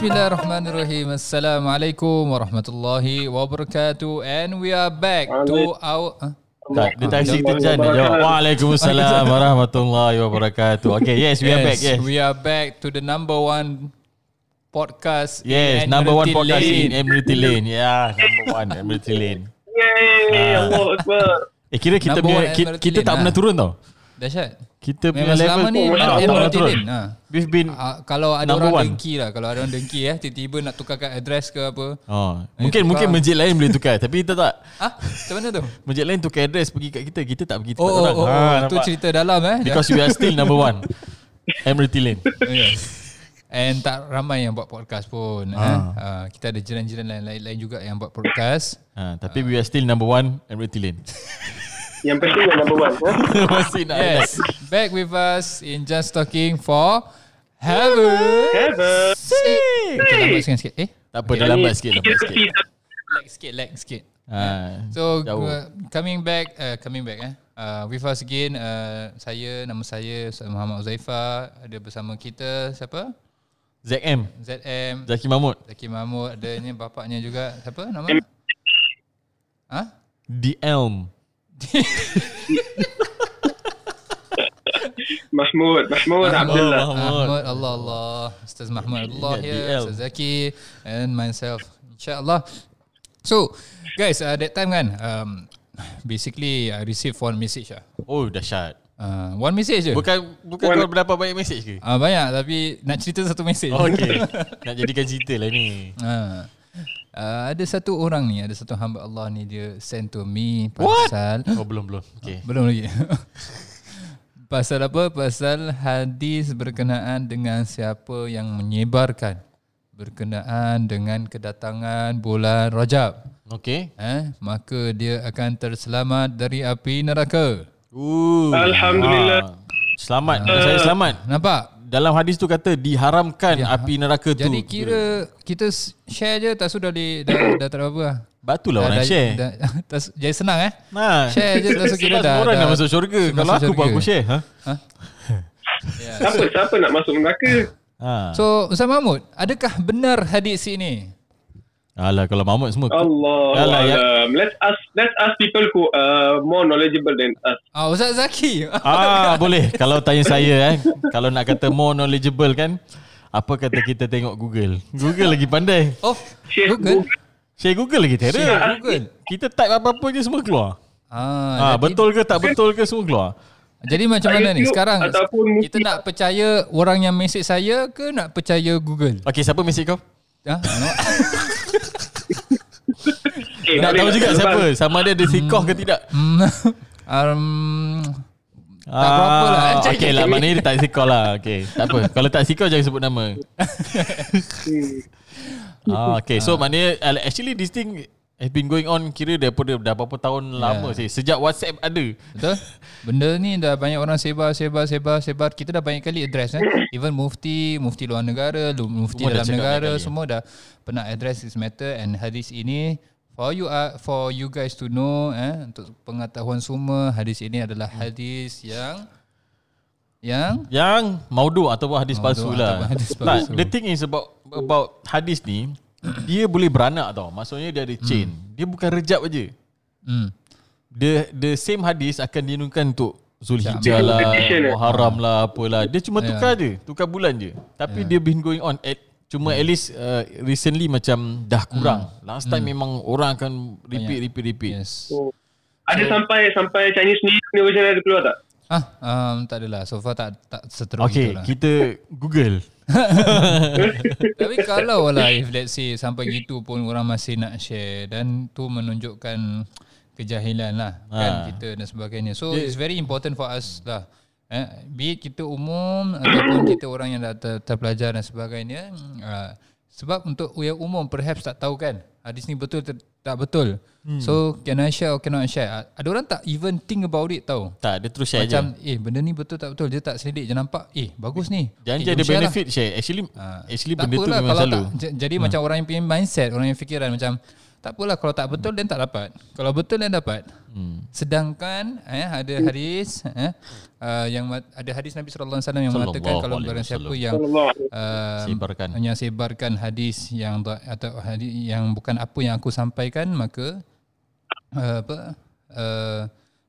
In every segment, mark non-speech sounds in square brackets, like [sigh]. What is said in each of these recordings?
Bismillahirrahmanirrahim. Assalamualaikum warahmatullahi wabarakatuh. And we are back to our... Huh? Tak, dia tak kasi kita Jan dia jawab. Waalaikumsalam warahmatullahi wabarakatuh. Okay, yes, we are back. Yes, we are back to the number one podcast. Yes, in number one podcast Lane. in Admiralty Lane. Yeah, number one Admiralty Lane. Yeay, Allah Akbar. Eh, kira kita punya, kita, kita tak ah. pernah turun tau. Dahsyat. Kita punya Memang level selama ni tak. Lane. Ha. We've been Ah, kalau ada orang one. dengki lah Kalau ada orang dengki eh Tiba-tiba nak tukarkan address ke apa Oh, mungkin tukar. mungkin masjid lain boleh tukar tapi kita tak. [laughs] Ah, Macam mana tu? [laughs] Masjid lain tukar address pergi kat kita, kita tak pergi Oh, tempat oh, orang. oh, Ha, oh. Itu nampak? cerita dalam eh Because we are still number one. [laughs] Admiralty Lane. yes. And tak ramai yang buat podcast pun eh. Uh, Kita ada jiran-jiran lain- lain-lain juga Yang buat podcast Ha, tapi we are still number one Admiralty Lane. Yang penting yang number one. Ha? [laughs] Masih nak Yes Back with us In Just Talking for Heaven Heaven. Okay lambat sikit, Eh Tak apa, dah lambat sikit, lambat sikit. Lag sikit Lag sikit Ha, So jauh. uh, coming back uh, coming back eh. Uh, with us again uh, saya nama saya Ustaz Muhammad Uzaifah ada bersama kita siapa? ZM, ZM Zaki Mahmud. Zaki Mahmud ada ni bapaknya juga siapa nama? Ha? The Elm. [laughs] Mahmud. Mahmud Abdullah. Mahmud. Ahmad Allah Allah Ustaz Mahmud Allah Yeah, here DL. Ustaz Zaki and myself insyaallah so guys uh, that time kan um, basically I received one message lah Oh, dahsyat. uh, one message je Bukan bukan kau berapa banyak message ke? uh, banyak tapi nak cerita satu message Oh, okay. [laughs] Nak jadikan cerita lah ni. Ha. Uh, ada satu orang ni, ada satu hamba Allah ni dia send to me What? pasal Oh, belum belum. Okay. belum lagi. [laughs] pasal apa? Pasal hadis berkenaan dengan siapa yang menyebarkan berkenaan dengan kedatangan bulan Rajab. Okay. Eh, maka dia akan terselamat dari api neraka. Uh, Alhamdulillah. ah. Selamat. Saya selamat. Nampak? Dalam hadis tu kata diharamkan Ya. api neraka tu. Jadi kira kita share je tak sudah di dah, dah tak ada apa. Batu lah orang dah, share. Dah, [laughs] dah, jadi senang eh. Nah. Share je tak kira Sebab dah. semua orang dah, nak masuk syurga. masuk Kalau aku pun syurga. aku share. Ha? Ya. Siapa siapa nak masuk neraka? Ha. So Ustaz Mahmud, adakah benar hadis ini? Alah kalau Mahmud semua. Allah Alah, ya. Alam. Let's ask let's ask people who are more knowledgeable than us. Ah Ustaz Zaki. Ah [laughs] boleh kalau tanya saya eh kalau nak kata more knowledgeable kan apa kata kita tengok Google Google lagi pandai Oh, Share Google. share Google lagi terror Share Google. kita type apa-apa je semua keluar Ah, ah betul ke tak betul ke semua keluar Jadi macam mana ni sekarang? ataupun Kita nak percaya orang yang mesej saya ke nak percaya Google? okey siapa mesej kau Ha? [laughs] Eh, nak boleh tahu juga siapa? sama ada dia sikoh ke tidak? Hmm, [laughs] um, Tak berapa lah. Ah, okey lah maknanya dia tak sikoh lah. Okey tak apa. Kalau tak sikoh jangan sebut nama. [laughs] Ah okey. So maknanya uh, actually this thing has been going on kira daripada dah berapa tahun lama sih sejak WhatsApp ada Betul? Benda ni dah banyak orang sebar, sebar, sebar, sebar. Kita dah banyak kali address eh. [coughs] Even mufti, mufti luar negara, mufti Semua dalam negara, semua dah pernah address this matter and hadis ini for you uh, for you guys to know eh untuk pengetahuan semua hadis ini adalah hadis yang yang Yang maudu ataupun hadis Maudu palsu lah. hadis palsu. the thing is about about hadis ni dia boleh beranak tau. Maksudnya dia ada chain. Dia bukan rejab aja. hmm, The the same hadis akan dinukar untuk Zulhijjah Different lah? Muharram lah, apalah. Dia cuma Ya. tukar je, tukar bulan je. Tapi dia been going on at cuma at least uh, recently macam dah kurang. Last time memang orang akan repeat repeat repeat. yes. Oh. Ada sampai sampai Chinese New Year version ada keluar tak? Ah, um, tak adalah. So far tak tak seteruk Okay, itulah. kita Google. [laughs] Tapi kalau lah if let's say sampai gitu pun orang masih nak share dan tu menunjukkan kejahilan lah kan Ha. kita dan sebagainya. So it's very important for us lah. Eh, be it kita umum ataupun kita orang yang dah ter, terpelajar dan sebagainya. Uh, sebab untuk yang umum perhaps tak tahu kan hadis ni betul ter, tak betul. Hmm. So can I share or cannot share? Ada orang tak even think about it tau. Tak, dia terus share je. Macam eh benda ni betul tak betul dia tak selidik je nampak eh bagus ni. Jangan eh, je ada jom share lah. benefit share. Actually Ah, actually tak benda tu memang kalau selalu. Tak, jadi hmm. macam orang yang punya mindset, orang yang fikiran macam Tak apalah kalau tak betul dan tak dapat. Kalau betul dan dapat. Hmm. Sedangkan eh ada hadis eh uh, yang ada hadis Nabi sallallahu alaihi wasallam yang mengatakan kalau barang siapa yang uh, Sebarkan. yang sebarkan hadis yang atau hadis yang bukan apa yang aku sampaikan maka uh, apa uh,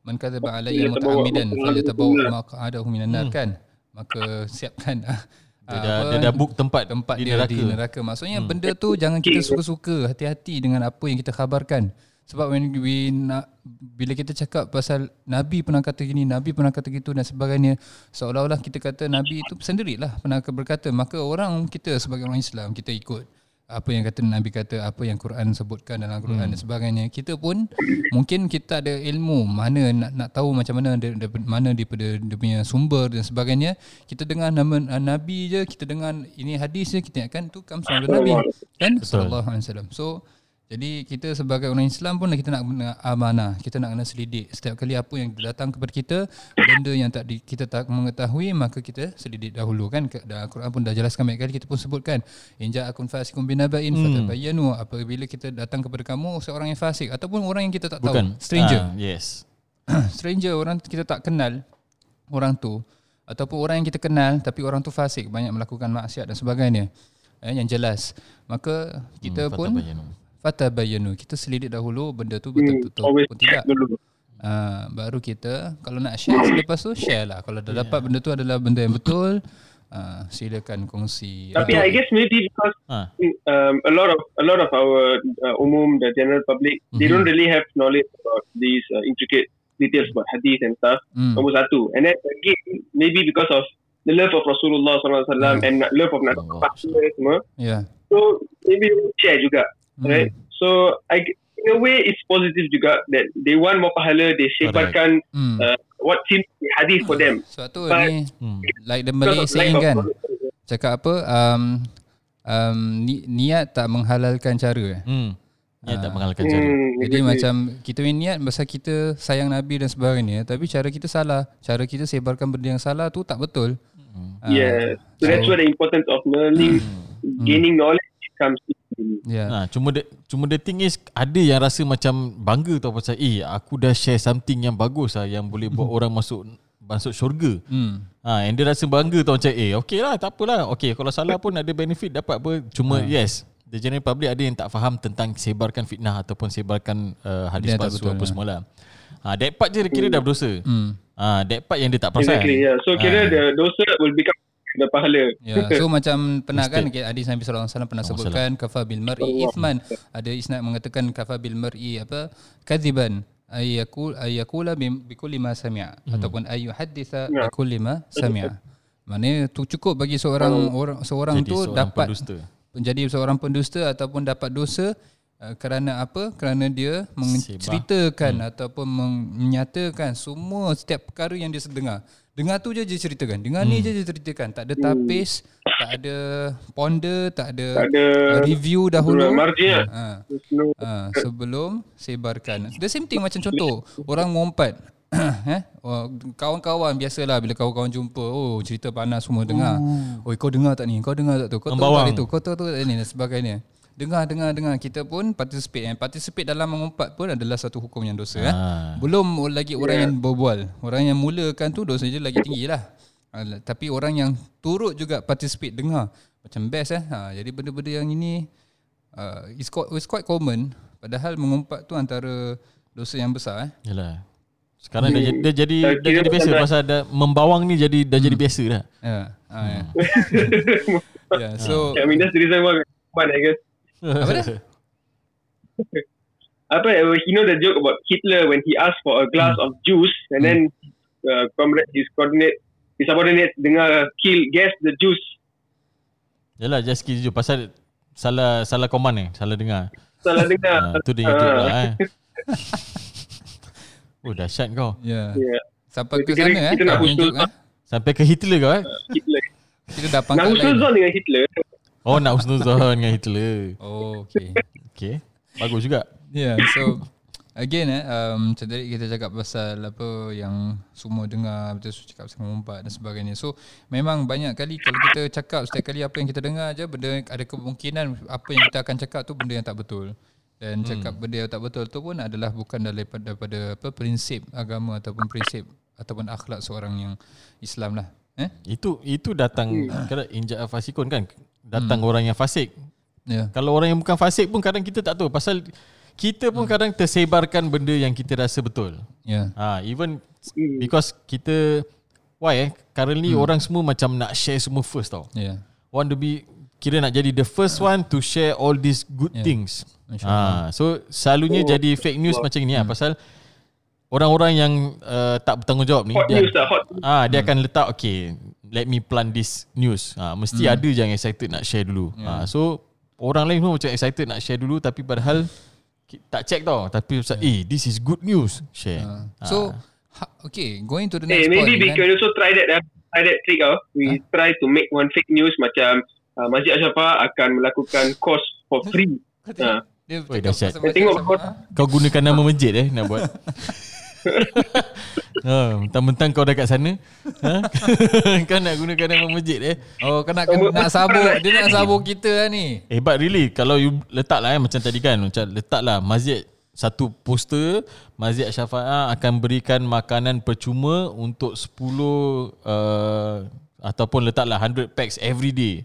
man kadzaba alayya muta'ammidan falyatabawa maq'adahu minan nar kan maka siapkan [laughs] Dia dah, dia dah book tempat, tempat di dia neraka. di neraka. Maksudnya hmm. benda tu jangan kita suka-suka, hati-hati dengan apa yang kita khabarkan. Sebab when we nak bila kita cakap pasal nabi pernah kata gini, nabi pernah kata gitu dan sebagainya, seolah-olah kita kata nabi itu sendirilah pernah berkata, maka orang kita sebagai orang Islam kita ikut apa yang kata Nabi kata, apa yang Quran sebutkan dalam Quran hmm. dan sebagainya. Kita pun mungkin kita ada ilmu mana nak nak tahu macam mana dia, dia, mana daripada dia punya sumber dan sebagainya. Kita dengar nama uh, Nabi je, kita dengar ini hadis je, kita ingatkan tu comes from the Nabi. Kan? Sallallahu alaihi wasallam. So jadi kita sebagai orang Islam pun kita nak guna amanah. Kita nak kena selidik. Setiap kali apa yang datang kepada kita, benda yang tak di, kita tak mengetahui, maka kita selidik dahulu kan. Dalam Al-Quran pun dah jelaskan banyak kali kita pun sebutkan. Inja akun fasikum binaba'in hmm. fatabayyanu. Apabila kita datang kepada kamu seorang yang fasik ataupun orang yang kita tak tahu, Bukan. stranger. Ah, yes. [clears throat] stranger orang kita tak kenal orang tu ataupun orang yang kita kenal tapi orang tu fasik banyak melakukan maksiat dan sebagainya eh, yang jelas maka kita Hmm, pun fatabayyanu. fatabayyanu kita selidik dahulu benda tu Hmm, betul-betul always pun tidak dulu. uh, baru kita kalau nak share selepas tu share lah kalau dah dapat benda tu adalah benda yang betul uh, silakan kongsi Tapi Atau- I guess maybe because Ah. um, a lot of a lot of our uh, umum, the general public, they Mhm. don't really have knowledge about these uh, intricate details about hadith and stuff. Hmm. Nombor satu. And then again, maybe because of the love of Rasulullah SAW Hmm. and love of dapat semua. ya So maybe share juga, Hmm. right? So I in a way it's positive juga that they want more pahala, they sebarkan hmm. uh, what seems to be hadith for them. sebab tu But- ni Hmm. like the Malay saying kan cakap apa um, um, ni, niat tak menghalalkan cara. Hmm. Dia tak Ah. menghalalkan cara. Hmm, Jadi exactly. macam kita punya niat pasal kita sayang Nabi dan sebagainya tapi cara kita salah. Cara kita sebarkan benda yang salah tu tak betul. Ah, Yeah. So that's where the importance of learning, gaining knowledge comes in. Ya. Ha, cuma the, cuma the thing is ada yang rasa macam bangga tau pasal eh aku dah share something yang bagus lah yang boleh buat [laughs] orang masuk masuk syurga. Hmm. Ha, and dia rasa bangga tau macam eh okey lah tak apalah. Okey kalau salah pun ada benefit dapat apa. Cuma yes the general public ada yang tak faham tentang sebarkan fitnah ataupun sebarkan uh, hadis tak palsu apa ya. semua lah. Ha, that part je kira dah berdosa. Hmm. Ha, that part yang dia tak perasan. Exactly, yeah. So kira the dosa will become the pahala. Ya, so macam pernah kan okay, hadis Nabi sallallahu alaihi wasallam pernah SAW. sebutkan kafa bil mar'i ithman. Ada isnad mengatakan kafa bil mar'i apa? Kadziban ay yaqul ay yaqula bi bi kulli ma sami'a ataupun ay yuhadditha bi kulli ma sami'a. Maknanya tu cukup bagi seorang orang seorang Jadi tu seorang dapat pendusta. menjadi seorang pendusta ataupun dapat dosa uh, kerana apa? Kerana dia menceritakan hmm. ataupun men- menyatakan semua setiap perkara yang dia dengar. Dengar tu je dia ceritakan. Dengar hmm. ni je dia ceritakan. Tak ada tapis, tak ada ponder, tak ada, Tak ada review dahulu. margin. Ha. No. Ha, sebelum sebarkan. The same thing macam contoh orang mengumpat [coughs] eh oh, kawan-kawan biasalah bila kawan-kawan jumpa oh cerita panas semua dengar. Oh kau dengar tak ni? Kau dengar tak tu? Kau tahu tak itu? Kau tahu tak ni dan sebagainya. Dengar dengar dengar kita pun participate eh. Participate dalam mengumpat pun adalah satu hukum yang dosa eh. Ah. Belum lagi orang yang berbual. Orang yang mulakan tu dosa dia lagi tinggi lah. Ah, Tapi orang yang turut juga participate dengar macam best eh. Ha, jadi benda-benda yang ini uh, it's, quite, it's quite common padahal mengumpat tu antara dosa yang besar eh. Yalah. Sekarang dah, jadi- dia jadi Dah dah jadi biasa pasal dah membawang ni jadi dah jadi biasa dah. Ya. Ha, ya. [laughs] [laughs] ya. So I mean that's the reason why I guess. Apa dia? [laughs] Apa uh, you know the joke about Hitler when he asked for a glass of juice and then uh, comrade his coordinate his subordinate dengar kill guess the juice. Yalah just kira je pasal salah salah command ni, salah dengar. Salah dengar. Ha, tu dia. YouTube lah eh. [laughs] Oh dahsyat kau. Ya. Yeah. Sampai ke Kita- sana eh. kita nak usul eh. Sampai ke Hitler kau eh. Hitler. Kita dah Nak pangkat lain. husnuzon dengan Hitler. Oh nak husnuzon dengan Hitler. Oh, okay. Okay. Bagus juga. Yeah, so again eh um, tadi kita cakap pasal apa yang semua dengar betul so cakap pasal mengumpat dan sebagainya. So memang banyak kali kalau kita cakap setiap kali apa yang kita dengar aja benda ada kemungkinan apa yang kita akan cakap tu benda yang tak betul. dan cakap benda yang tak betul tu pun adalah bukan daripada, daripada apa prinsip agama ataupun prinsip ataupun akhlak seorang yang Islam lah. Eh? Itu itu datang kira injak fasikun kan. Datang orang yang fasik. Ya. Kalau orang yang bukan fasik pun kadang kita tak tahu pasal kita pun kadang tersebarkan benda yang kita rasa betul. Ya. Ha, even because kita why eh currently orang semua macam nak share semua first tau. Ya. Want to be kira nak jadi the first one to share all these good Yeah. things. Ha, so selalunya jadi fake news macam ni lah pasal orang-orang yang uh, tak bertanggungjawab ni Hot dia news lah, hot ah dia akan letak okay let me plant this news. Ha, mesti ada je yang excited nak share dulu. Ha, so orang lain pun macam excited nak share dulu tapi padahal tak check tau tapi pasal eh this is good news share. Ha. So ha, okay, going to the next maybe we point can kan. also try that. Uh, try that trick. Uh. We try to make one fake news macam uh, Masjid Ashrafah akan melakukan course for free. Ha. Dia Oi, dahsyat. macam Tengok kau- ha? Kau gunakan nama masjid eh nak buat. [laughs] [laughs] ha, mentang-mentang kau dah kat sana. Ha? [laughs] kau nak gunakan nama masjid eh. Oh, kau nak nak sabuk, dia nak sabuk kita lah ni. Eh but really kalau you letak lah eh macam tadi kan macam letak lah masjid satu poster Masjid Syafaat akan berikan makanan percuma untuk 10 uh, ataupun letaklah 100 packs every day.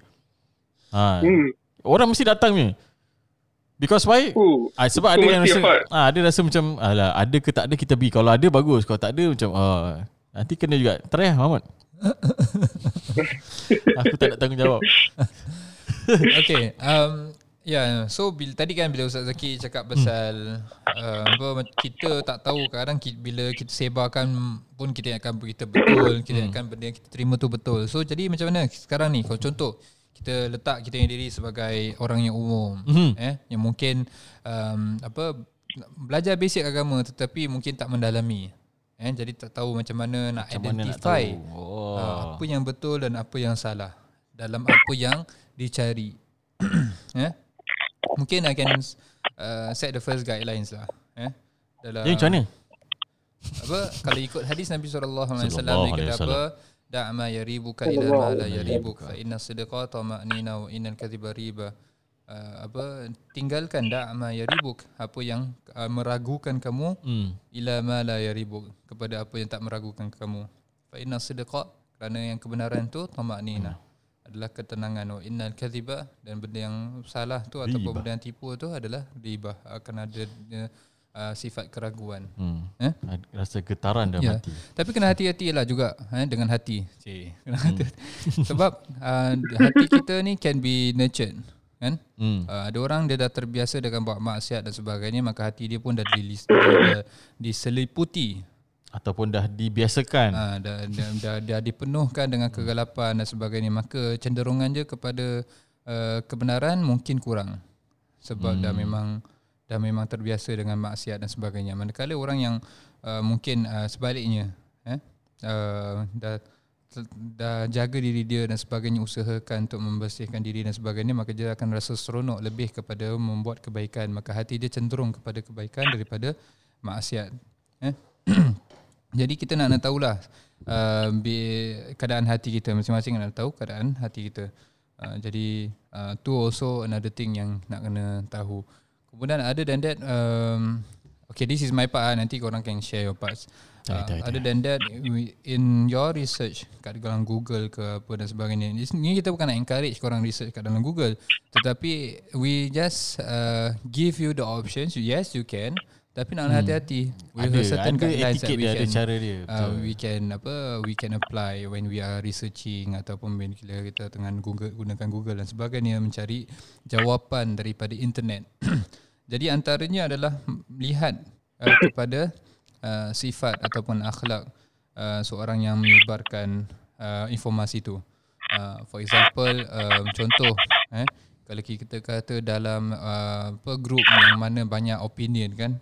Ha. Hmm. Orang mesti datang ni. Because why? Ah, sebab ada yang rasa ah, ada rasa macam alah ada ke tak ada kita pergi. Kalau ada bagus, kalau tak ada macam ah, nanti kena juga. Try lah Muhammad. [laughs] Aku tak nak tanggungjawab. [laughs] okay. Um, Ya, yeah, so bila, tadi kan bila Ustaz Zaki cakap pasal uh, apa kita tak tahu kadang kita, bila kita sebarkan pun kita akan berita betul, kita akan benda yang kita terima tu betul. So jadi macam mana sekarang ni kalau contoh kita letak kita yang diri sebagai orang yang umum Mhm. eh yang mungkin um, apa belajar basic agama tetapi mungkin tak mendalami. Eh jadi tak tahu macam mana nak Macam mana nak identify tahu? Oh. uh, apa yang betul dan apa yang salah dalam apa yang dicari. [clears throat] eh? Mungkin I can uh, set the first guidelines lah. Eh? Dalam Jadi macam mana? apa kalau ikut hadis Nabi sallallahu alaihi wasallam dia kata apa da' ma yaribuka ila ma la yaribuk fa inna sidqa tama'nina wa innal kadhiba riba. Uh, apa tinggalkan da' ma yaribuk apa yang uh, meragukan kamu Hmm. ila ma la yaribuk kepada apa yang tak meragukan kamu. Fa inna sidqa kerana yang kebenaran tu tama'nina. Adalah ketenangan. Wa innal kadhiba dan benda yang salah tu ataupun benda yang tipu tu adalah riba. Akan ada uh, sifat keraguan Hmm. eh Rasa getaran dalam Ya. hati. Tapi kena hati-hati lah juga eh, dengan hati. Cik. Kena hati. Sebab uh, hati kita ni can be nurtured. Kan? Hmm. Uh, ada orang dia dah terbiasa dengan buat maksiat dan sebagainya maka hati dia pun dah, dilis, dah diseliputi Ataupun dah dibiasakan. uh, dah, dah, dah, dah dipenuhkan dengan kegelapan dan sebagainya maka cenderungan je kepada uh, kebenaran mungkin kurang sebab hmm. dah memang dah memang terbiasa dengan maksiat dan sebagainya manakala orang yang uh, mungkin uh, sebaliknya eh uh, dah dah jaga diri dia dan sebagainya usahakan untuk membersihkan diri dan sebagainya maka dia akan rasa seronok lebih kepada membuat kebaikan maka hati dia cenderung kepada kebaikan daripada maksiat eh [clears throat] jadi kita nak nak tahulah uh, keadaan hati kita masing-masing nak tahu keadaan hati kita. Uh, jadi uh, tu also another thing yang nak kena tahu. Kemudian other than that um, okay this is my part ah. nanti korang can share your parts. Uh, Tak, tak, tak. other than that in your research kat dalam Google ke apa dan sebagainya. Ni ni kita bukan nak encourage korang research kat dalam Google tetapi we just uh, give you the options. Yes you can tapi nak hmm. hati-hati with Ada, certain ada guidelines that we dia, ada can cara dia. uh, we can apa we can apply when we are researching ataupun bila kita dengan Google gunakan Google dan sebagainya mencari jawapan daripada internet. [clears throat] Jadi antaranya adalah melihat uh, [laughs] kepada uh, sifat ataupun akhlak uh, seorang yang menyebarkan uh, informasi itu. Uh, for example, uh, contoh eh kalau kita kata dalam uh, apa group yang mana banyak opinion kan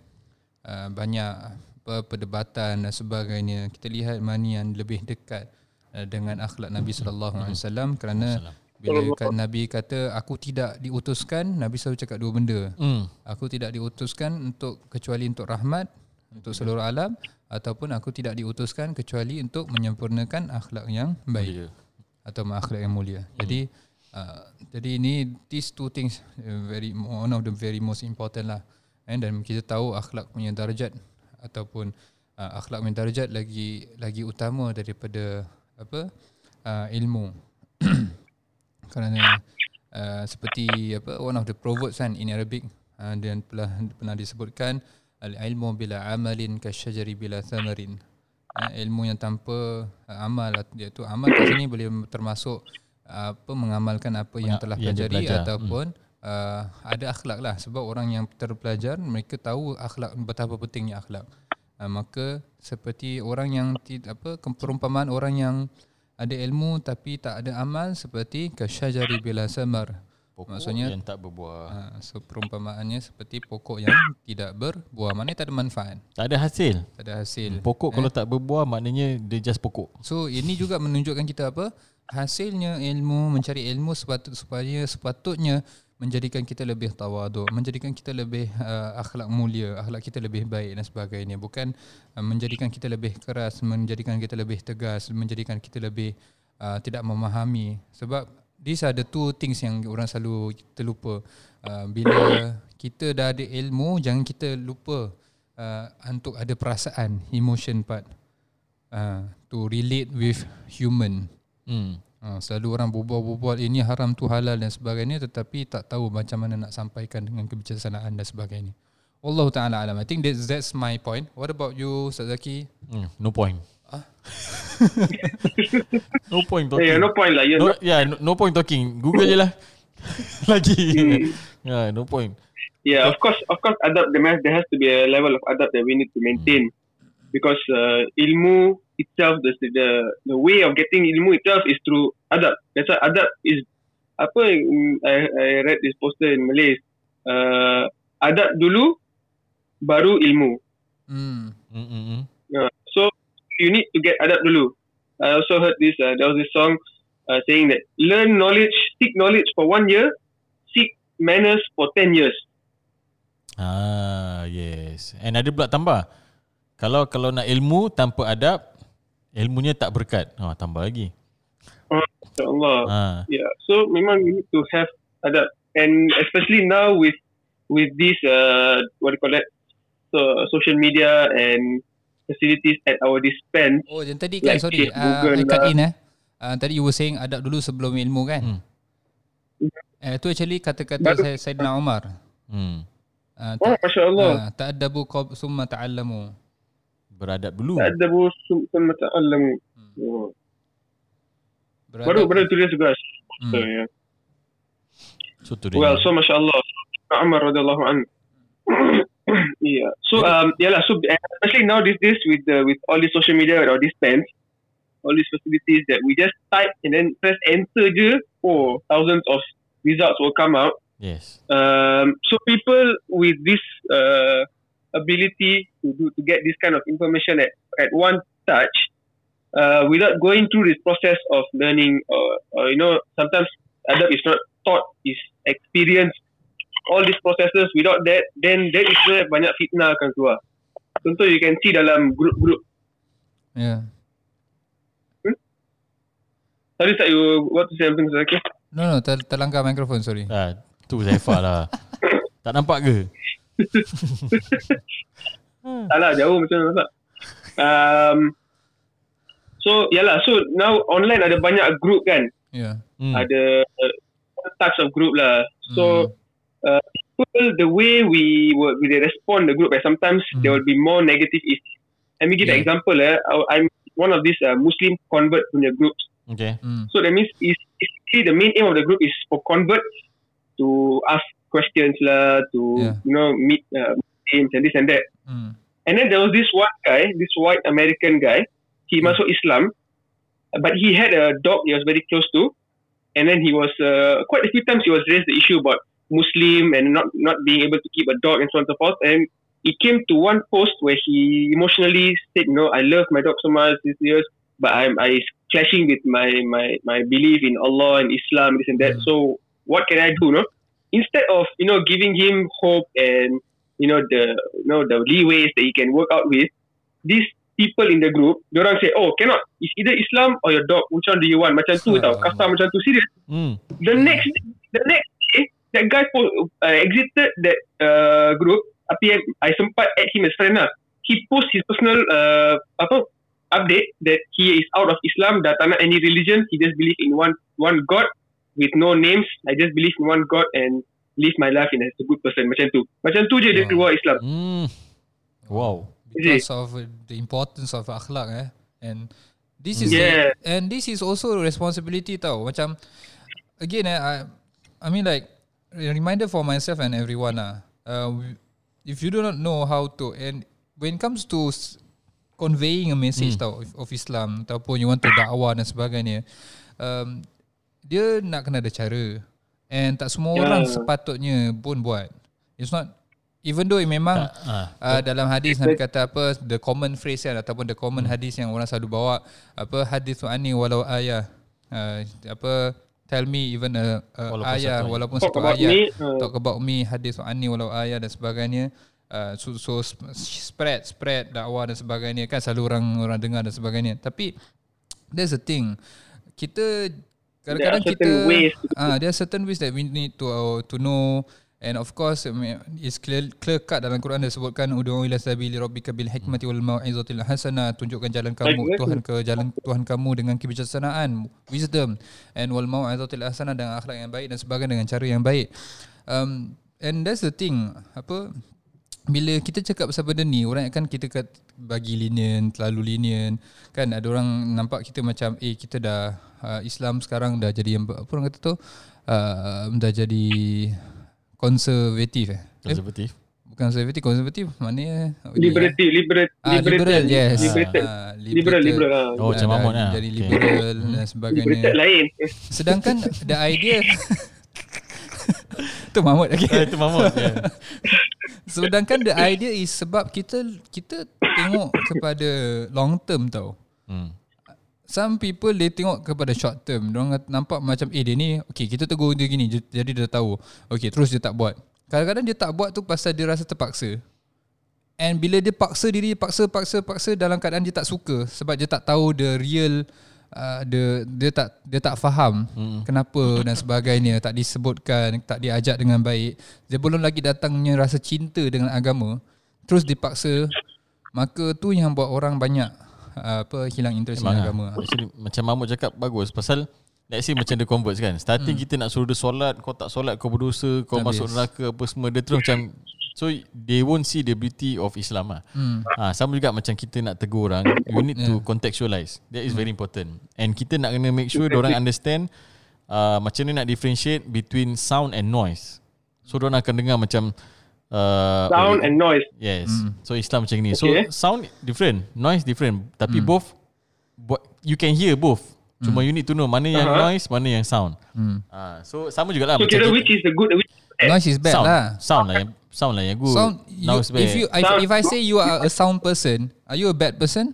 uh, banyak apa, perdebatan dan sebagainya kita lihat mana yang lebih dekat uh, dengan akhlak Nabi sallallahu alaihi wasallam kerana bila kan Nabi kata aku tidak diutuskan Nabi selalu cakap dua benda Hmm. aku tidak diutuskan untuk kecuali untuk rahmat untuk seluruh alam ataupun aku tidak diutuskan kecuali untuk menyempurnakan akhlak yang baik Ya. atau akhlak yang mulia. Jadi uh, jadi ini these two things uh, very one of the very most important lah. eh, dan kita tahu akhlak punya darjat ataupun uh, akhlak punya darjat lagi lagi utama daripada apa uh, ilmu [clears throat] kerana uh, seperti apa one of the proverbs kan in Arabic uh, dan pernah pernah disebutkan al ilmu bila amalin kasyajari bila thamarin. Uh, ilmu yang tanpa uh, amal iaitu amal kat sini boleh termasuk uh, apa mengamalkan apa yang telah yang pelajari belajar. ataupun uh, ada akhlak lah. Sebab orang yang terpelajar mereka tahu akhlak betapa pentingnya akhlak. Uh, maka seperti orang yang tidak apa perumpamaan orang yang ada ilmu tapi tak ada amal seperti kasyajari bila samar Pokok Maksudnya- yang tak berbuah. uh, so perumpamaannya seperti pokok yang tidak berbuah maknanya tak ada manfaat Tak ada hasil. tak ada hasil Pokok kalau tak berbuah maknanya dia just pokok. So ini juga menunjukkan kita apa? Hasilnya ilmu, mencari ilmu sepatut supaya sepatutnya menjadikan kita lebih tawaduk, menjadikan kita lebih uh, akhlak mulia, akhlak kita lebih baik dan sebagainya. Bukan uh, menjadikan kita lebih keras, menjadikan kita lebih tegas, menjadikan kita lebih uh, tidak memahami. Sebab these are the two things yang orang selalu terlupa. Uh, bila kita dah ada ilmu, jangan kita lupa uh, untuk ada perasaan, emotion part uh, to relate with human. Hmm. Uh, selalu orang berbual-bual ini haram tu halal dan sebagainya tetapi tak tahu macam mana nak sampaikan dengan kebijaksanaan dan sebagainya. Allah Ta'ala alam. I think that's, that's my point. What about you, Ustaz Zaki? Hmm. No point. Ah. [laughs] no point talking. Yeah, no point lah. No, yeah, no, no point talking. Google je lah. [laughs] Lagi. yeah, no point. yeah, of course, of course, adab there has, there has to be a level of adab that we need to maintain because uh, ilmu itself, the, the the way of getting ilmu itself is through adab. That's why adab is apa yang I, I read this poster in Malay. Uh, adab dulu, baru ilmu. Hmm. Mm-mm. Yeah. So you need to get adab dulu. I also heard this. Uh, there was this song uh, saying that learn knowledge, seek knowledge for one year, seek manners for ten years. Ah, yes. And ada pula tambah. Kalau kalau nak ilmu tanpa adab, ilmunya tak berkat. Ah, tambah lagi. InsyaAllah. Ah. Yeah. So memang you need to have adab, and especially now with with this uh, what do you call that? So social media and facilities at our dispense. Oh, yang tadi kan, Like sorry. Uh, I cut lah. in eh. Uh, tadi you were saying adab dulu sebelum ilmu kan? Hmm. Eh, tu actually kata-kata Baru- saya Saidina Umar. Hmm. Uh, Oh, masya Allah. uh, ta'addabu qab summa ta'allamu. Beradab dulu. Adabu summa ta'allamu. Oh. Beradab- Baru baru tulis juga. Hmm. So, yeah. So tu dia. Well, so masya Allah, Umar radhiallahu anhu. [coughs] yeah. So um, yeah lah. So especially now these days with the with all the social media or these pens, all these facilities that we just type and then press enter je, oh thousands of results will come out. Yes. Um, so people with this uh, ability to do to get this kind of information at at one touch, uh, without going through this process of learning, or, or you know, sometimes adab is not taught, is experienced. All these processes without that, then that is where banyak fitnah akan keluar. Contoh you can see dalam group-group. Yeah. Sorry, tak you what to say something okay? No, no, ter, terlanggar mikrofon, sorry. Ah, tu Zaifah lah. [laughs] tak nampak ke? Tak lah, jauh macam mana tak. Um, so, yalah. So, now online ada banyak group kan. Yeah. Hmm. ada uh, types of group lah. So uh, people the way we were we they respond the group, eh, sometimes Mm. there will be more negative issues. Let me give an Yeah. example. Eh, I- I'm one of these uh, Muslim convert punya groups. Okay. Hmm. So that means is basically the main aim of the group is for converts to ask questions lah, to Yeah. you know meet uh, Muslims and this and that. Hmm. And then there was this one guy, this white American guy. He Hmm. masuk Islam, but he had a dog he was very close to, and then he was uh, quite a few times he was raised the issue about Muslim and not not being able to keep a dog and so on and so forth. And he came to one post where he emotionally said, "You know, I love my dog so much these years, but I'm I is clashing with my my my belief in Allah and Islam this and that. Mm. So what can I do? No, instead of you know giving him hope and you know the you know the leeways that he can work out with, these people in the group, orang say, oh cannot, it's either Islam or your dog. Which one do you want? Macam tu tau, kasar macam tu serious. Hmm. The next the next day, that guy po- uh, exited that uh, group Tapi I sempat add him as friend lah. He post his personal uh, apa update that he is out of Islam, dah tak nak any religion. He just believe in one one God with no names. I just believe in one God and live my life in as a good person. Macam tu. Macam tu je dia Wow. keluar Islam. Hmm. Wow. because of the importance of akhlak eh and this is Yeah. and this is also responsibility tau macam again eh, I I mean like a reminder for myself and everyone lah uh, if you do not know how to and when it comes to s- conveying a message tau of, of Islam ataupun you want to dakwah dan sebagainya um, dia nak kena ada cara. And tak semua Yeah. orang sepatutnya pun buat. It's not even though memang Ah. uh, dalam hadis Nabi kata apa the common phrase kan ataupun the common hadis yang orang selalu bawa apa hadis ani walau ayah. Uh, apa tell me even a, a Walaupun ayah satu walaupun Talk satu about ayat me, uh. talk about me hadis ani walau ayah dan sebagainya. Uh, so, so sp- spread spread dakwah dan sebagainya. Kan selalu orang orang dengar dan sebagainya. Tapi there's a thing. Kita kadang-kadang kita certain ways to- ah there are certain ways that we need to uh, to know. And of course I mean, it's clear clear cut dalam Quran disebutkan ud'u ila sabili rabbika bil hikmati wal mau'izatil hasanah tunjukkan jalan kamu. Tuhan ke jalan Tuhan kamu dengan kebijaksanaan wisdom. And wal mau'izatil hasanah dengan akhlak yang baik dan sebagainya dengan cara yang baik. Um, and that's the thing. Apa? Bila kita cakap pasal benda ni orang akan kita kat bagi lenient terlalu lenient. Kan ada orang nampak kita macam eh kita dah uh, Islam sekarang dah jadi yang apa orang kata tu uh, dah jadi konservatif eh, eh Konservatif. bukan konservatif konservatif maknanya Liberty, liberal, ah, liberal yes liberated, Ah, liberal, liberal. ah. Oh, macam Mahmud lah. jadi Okay. liberal dan Liberated sebagainya lain. sedangkan the idea [laughs] tu Mahmud okay. Eh, itu Mahmud. Yeah. [laughs] Sedangkan the idea is sebab kita kita tengok kepada long term tau. Hmm. Some people they tengok kepada short term. Diorang nampak macam eh dia ni okay kita tegur dia gini jadi dia tahu. Okay terus dia tak buat. Kadang-kadang dia tak buat tu pasal dia rasa terpaksa. And bila dia paksa diri paksa paksa paksa dalam keadaan dia tak suka sebab dia tak tahu the real uh, dia dia tak dia tak faham hmm. kenapa dan sebagainya tak disebutkan tak diajak dengan baik dia belum lagi datangnya rasa cinta dengan agama terus dipaksa maka tu yang buat orang banyak apa hilang interest Memang dengan lah. agama Actually, macam Mahmud cakap bagus pasal let's say macam dia convert kan. Starting hmm. kita nak suruh dia solat, kau tak solat kau berdosa, kau Habis. masuk neraka apa semua dia terus macam so they won't see the beauty of Islam lah. Hmm. Ha, sama juga macam kita nak tegur orang, you need to contextualize. That is very important. And kita nak kena make sure orang understand uh, macam ni nak differentiate between sound and noise. So orang akan dengar macam uh, Sound and noise. Yes. So Islam macam ni. So Okay. sound different, noise different. Tapi both bo- you can hear both. Cuma you need to know mana yang Uh-huh. noise, mana yang sound. Ah, so sama jugalah So macam kira which is the good, which is the bad. noise is bad sound. lah Sound lah yang sound lah yang good. sound you, Noise bad. if you if, if I say you are a sound person are you a bad person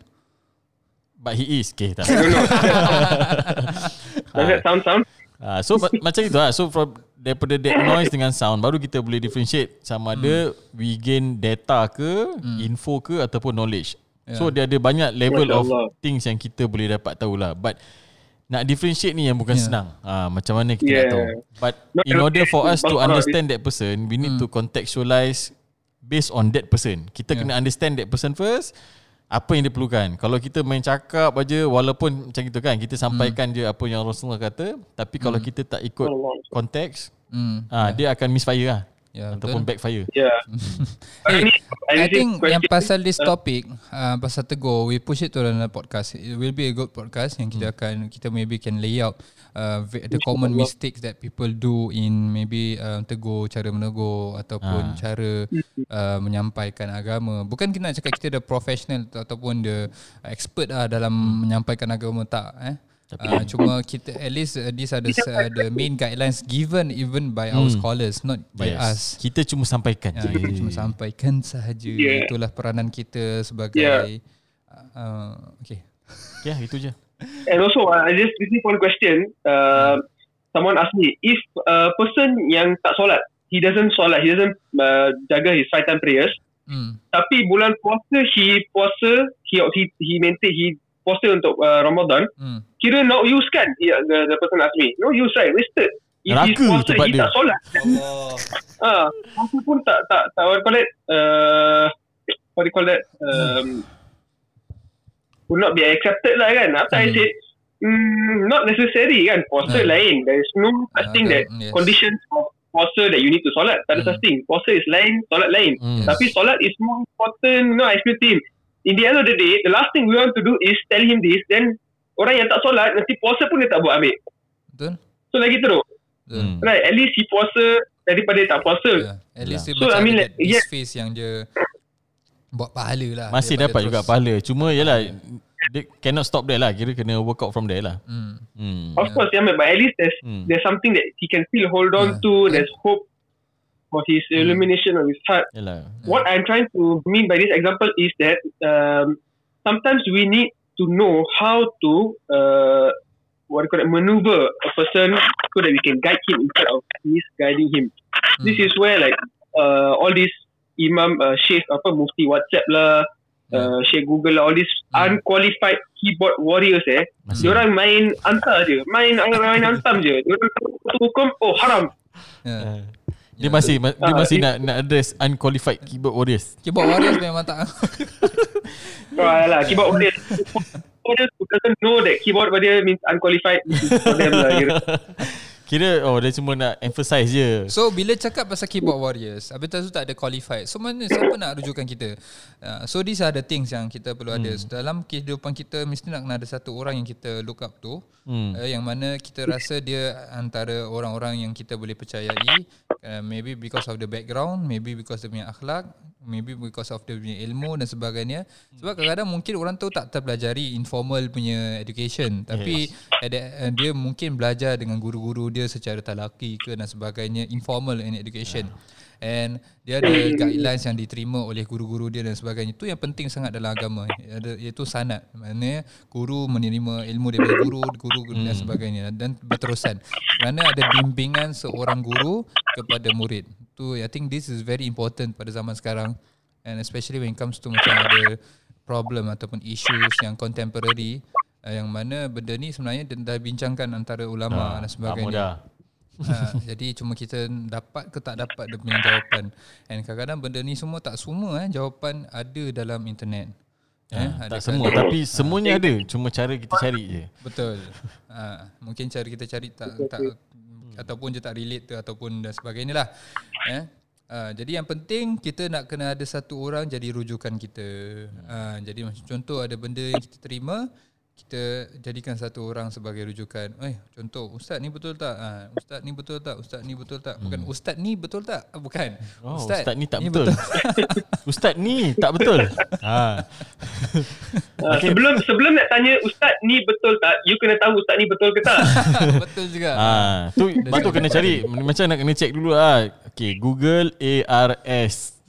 But he is. Okay, tak. I don't know. [laughs] Does that sound sound? Ah, so ma- macam itu lah. So from daripada that [laughs] noise dengan sound baru kita boleh differentiate sama ada we gain data ke, info ke ataupun knowledge. So dia ada banyak level Masya of Allah. things yang kita boleh dapat tahu lah. But nak differentiate ni yang bukan Yeah. senang. Ah, macam mana kita Yeah. nak tahu. But Not in order for us to understand that person, we need to contextualize based on that person. Kita kena understand that person first. Apa yang dia perlukan Kalau kita main cakap aja Walaupun macam itu kan Kita sampaikan je Apa yang Rasulullah kata Tapi kalau kita tak ikut. Konteks hmm. ah, Dia akan misfire lah Ya, Ataupun betul. backfire Yeah. [laughs] Hey, I think yang pasal this topic uh, pasal tegur we push it to another podcast. It will be a good podcast yang kita akan kita maybe can lay out uh, the common mistakes that people do in maybe uh, tegur cara menegur ataupun Ah. cara uh, menyampaikan agama. Bukan kita nak cakap kita dah professional atau- ataupun the expert lah dalam menyampaikan agama tak eh. Uh, cuma kita at least uh, these are the, uh, the main guidelines given even by our scholars not by us. Kita cuma sampaikan je kita cuma sampaikan sahaja. Yeah. Itulah peranan kita sebagai Yeah. uh, okay. Ya itu je And also, uh, I just received one question. Uh, someone asked me if a person yang tak solat, he doesn't solat, he doesn't uh, jaga his five time prayers. Hmm. Tapi bulan puasa, he puasa, he he he maintain, he puasa untuk uh, Ramadan. Hmm. Kira no use kan? He, the, the person asked me. No use right? Wasted. If Neraka he's puasa, he dia. tak solat. Allah. [laughs] Ah, puasa pun tak tak tak what do you call it? Uh, what do you call that? Um, will not be accepted lah kan. After I Hmm. said, mm, not necessary kan. Puasa Hmm. lain. There is no such Ah, thing kan, that yes. conditions of puasa that you need to solat. Tak ada Hmm. such thing. Puasa is lain, solat lain. Hmm. Tapi solat is more important. No, I explain to him. In the end of the day, the last thing we want to do is tell him this. Then orang yang tak solat, nanti puasa pun dia tak buat ambil. Betul? So lagi teruk. Hmm. Right, at least he puasa daripada dia tak puasa. Yeah. At least dia So, macam I mean, like, yeah. face yang dia buat pahala lah. Masih dapat juga terus- pahala. Cuma yalah dia cannot stop there lah. Kira kena work out from there lah. Hmm. Hmm. Of course, yeah, but at least there's Hmm. there's something that he can still hold on Yeah. to. There's hope for his illumination of his heart. Yalah. What I'm trying to mean by this example is that um, sometimes we need to know how to uh, what do you call it, maneuver a person so that we can guide him instead of misguiding him. This is where like uh, all these imam uh, sheikh apa mufti WhatsApp lah, uh, sheikh Google lah, all these Hmm. unqualified keyboard warriors eh, Masih. diorang main antar je, main main antam je. Diorang hukum oh haram. Yeah. Dia masih ma- dia Ah, masih nak nak address unqualified keyboard warriors. Keyboard warriors memang tak [laughs] Oh, lah, keyboard warriors. Warriors who doesn't know that keyboard warrior means unqualified. [laughs] For them lah. Kira oh dia cuma nak emphasize je. So bila cakap pasal keyboard warriors Habis tu tak ada qualified. So mana siapa nak rujukan kita? Uh, So these are the things yang kita perlu ada. So, Dalam kehidupan kita Mesti nak kena ada satu orang yang kita look up tu Hmm. uh, Yang mana kita rasa dia Antara orang-orang yang kita boleh percayai uh, Maybe because of the background Maybe because dia punya akhlak Maybe because of dia punya ilmu dan sebagainya. Sebab kadang-kadang mungkin orang tu tak terpelajari Informal punya education. Tapi ada, uh, dia mungkin belajar dengan guru-guru dia secara talaki ke dan sebagainya informal in education and dia ada [coughs] guidelines yang diterima oleh guru-guru dia dan sebagainya. Itu yang penting sangat dalam agama. Ada iaitu sanad maknanya guru menerima ilmu daripada guru guru dan sebagainya dan berterusan. Kerana ada bimbingan seorang guru kepada murid. Tu I think this is very important pada zaman sekarang. And especially when it comes to macam ada problem ataupun issues yang contemporary uh, yang mana benda ni sebenarnya dah bincangkan antara ulama dan Tak sebagainya. Ha, jadi cuma kita dapat ke tak dapat dia punya jawapan. And kadang-kadang benda ni semua tak semua eh jawapan ada dalam internet. Eh, Ha, ada tak semua tapi semuanya ada. Cuma cara kita cari je. Betul. Ha, mungkin cara kita cari tak tak ataupun dia tak relate tu ataupun dan sebagainya lah. Eh? Ha, jadi yang penting kita nak kena ada satu orang jadi rujukan kita. Ha, jadi macam contoh ada benda yang kita terima kita jadikan satu orang sebagai rujukan. Eh, contoh ustaz ni betul tak? Ha, ustaz ni betul tak? Ustaz ni betul tak? Bukan ustaz ni betul tak? Ah, Bukan. Oh, ustaz, ustaz ni tak betul. [laughs] ustaz ni tak betul. Ha. [laughs] Uh, [laughs] sebelum sebelum nak tanya ustaz ni betul tak, you kena tahu ustaz ni betul ke tak. betul juga. Ha, tu tu kena cari macam nak kena check dulu ah. Okay, Google ARS.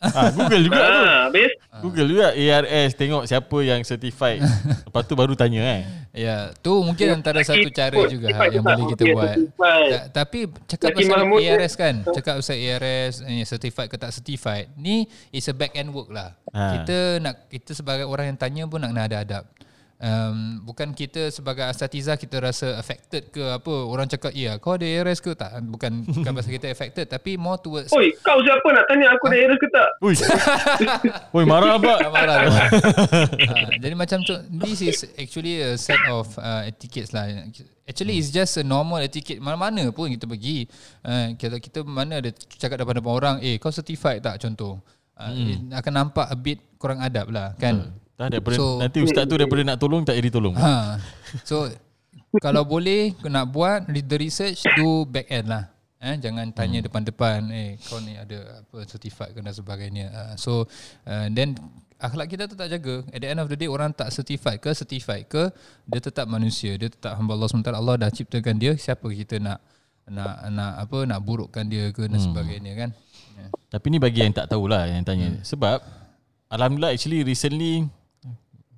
Ah, Google juga tu. Ah, habis Google juga ARS tengok siapa yang certified. [laughs] Lepas tu baru tanya eh. Ya, tu mungkin antara satu cara juga ikut yang boleh kita Okay, buat. Ta- tapi cakap Zaki pasal Mahmud ARS kan, cakap pasal ARS eh, certified ke tak certified, ni is a back end work lah. Ha. Kita nak kita sebagai orang yang tanya pun nak kena ada adab. Um, bukan kita sebagai asatiza kita rasa affected ke apa orang cakap ya kau ada ARS ke tak bukan bukan pasal kita affected tapi more towards Oi, kau siapa nak tanya aku ada error ke tak? Ui. [laughs] Ui, marah apa? Marah marah. uh, [laughs] Jadi macam tu This is actually a set of uh, etiquettes lah Actually it's just a normal etiquette Mana-mana pun kita pergi uh, kita, kita mana ada cakap depan-depan orang Eh kau certified tak contoh uh, hmm. Akan nampak a bit kurang adab lah kan Tak daripada So- nanti ustaz tu daripada nak tolong tak jadi tolong. ha. So kalau boleh nak buat the research do back end lah. Eh, jangan tanya depan-depan eh kau ni ada apa certified ke dan sebagainya. Uh, so uh, then akhlak kita tu tak jaga. At the end of the day orang tak certified ke certified ke dia tetap manusia, dia tetap hamba Allah SWT. Allah dah ciptakan dia, siapa kita nak nak nak apa nak burukkan dia ke dan sebagainya kan. Yeah. Tapi ni bagi yang tak tahulah yang tanya. Hmm. Sebab alhamdulillah actually recently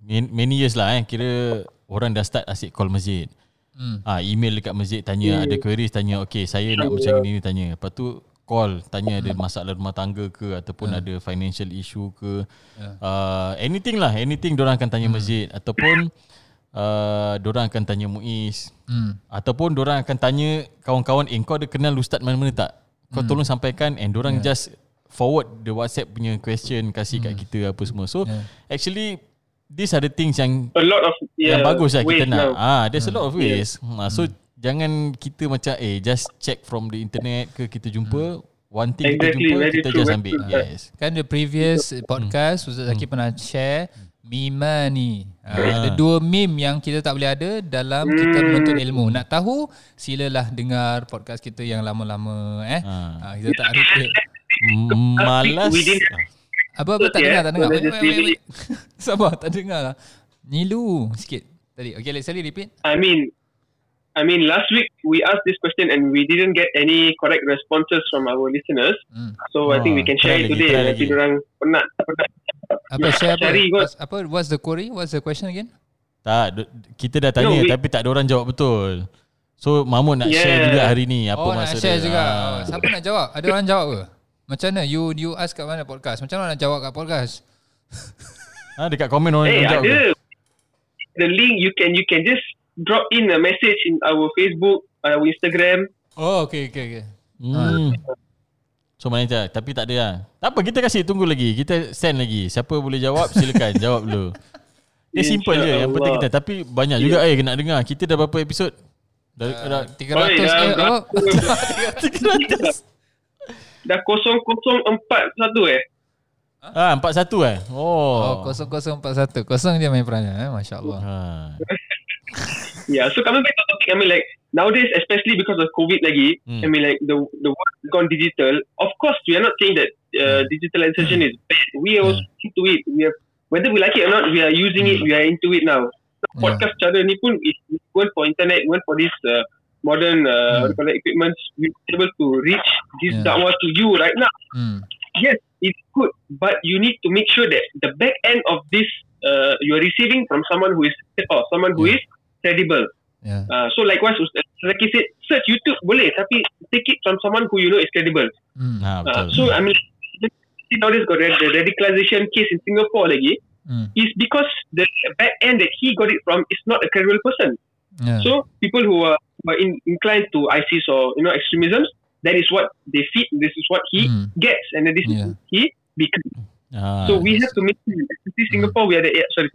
many years lah eh kira orang dah start asyik call masjid. Hmm. Ah email dekat masjid tanya ada queries tanya okey saya nak macam ni ni tanya. Lepas tu call tanya ada [laughs] masalah rumah tangga ke ataupun ada financial issue ke. Uh, anything lah anything orang akan tanya masjid ataupun uh, Diorang akan tanya Muiz Hmm. Ataupun diorang akan tanya Kawan-kawan Eh kau ada kenal ustaz mana-mana tak Kau Hmm. tolong sampaikan And diorang yeah. just Forward the WhatsApp punya question Kasih Hmm. kat kita apa semua So actually These are the things yang A lot of yeah, yang bagus lah kita nak. now. Ah, there's a lot of ways. Ah, so jangan kita macam eh just check from the internet ke kita jumpa one thing Exactly, kita jumpa very kita true, just ambil. true. Yes. Kan the previous podcast Ustaz Zaki pernah share Mima ni ha, Ada dua meme yang kita tak boleh ada Dalam kita menuntut ilmu Nak tahu Silalah dengar podcast kita yang lama-lama eh. Ha. Kita tak repeat M- [laughs] Malas. We didn't- Apa-apa tak Okay, dengar eh. tak dengar wait, wait, wait. [laughs] Sabar tak dengar lah Nilu sikit Tadi Okay let's sorry repeat I mean, I mean, last week we asked this question and we didn't get any correct responses from our listeners. hmm. So I think we can share try it today. try Nanti lagi. orang penat. penat. Apa share apa? What's, apa What's the query What's the question again Tak, kita dah tanya No, we- tapi tak ada orang jawab betul. So Mahmud nak Yeah. share juga hari ni apa oh nak maksud share dia. juga Ah. oh, Siapa nak jawab Ada orang jawab ke Macam mana You you ask kat mana podcast Macam mana nak jawab kat podcast [laughs] Ah, dekat komen orang Hey, yang jawab. ke? ada. The link you can you can just drop in a message in our Facebook, our Instagram. Oh okay okay okay Hmm. So mana tak? Tapi tak ada lah. Tak apa, kita kasih tunggu lagi. Kita send lagi. Siapa boleh jawab, silakan [laughs] jawab dulu. Dia simple je. Yang penting kita. Tapi banyak juga eh nak dengar. Kita dah berapa episod? Dah, dah, 300 Oh, eh, dah apa? berapa? [laughs] Dah 0041 eh. ah, 41 eh? Oh Oh. 0041 Kosong dia main perannya eh? Masya Allah Ha. [laughs] Yeah, so coming back to topic, I mean like nowadays, especially because of COVID lagi, Hmm. I mean like the the world has gone digital. Of course, we are not saying that uh, digitalization is bad. We are also into it. We have whether we like it or not, we are using it. We are into it now. So, Yeah. podcast cara ni pun is went for internet, went for this uh, modern uh, what do you call it, equipment. We are able to reach this Yeah. dakwah to you right now. hmm. Yes, it's good, but you need to make sure that the back end of this uh, you are receiving from someone who is or someone who Yeah. is credible. yeah. Uh, so likewise, like Zaki said, search YouTube boleh, tapi take it from someone who you know is credible. Hmm. Ha, Uh, so I mean, nowadays got the radicalization case in Singapore lagi Hmm. is because the back end that he got it from is not a credible person. Yeah. So people who are, who are in, inclined to ISIS or you know extremism, that is what they feed. This is what he Hmm. gets, and then this Yeah. is he becomes. Ha, So we have to make sure, especially Singapore, we are the yeah, sorry.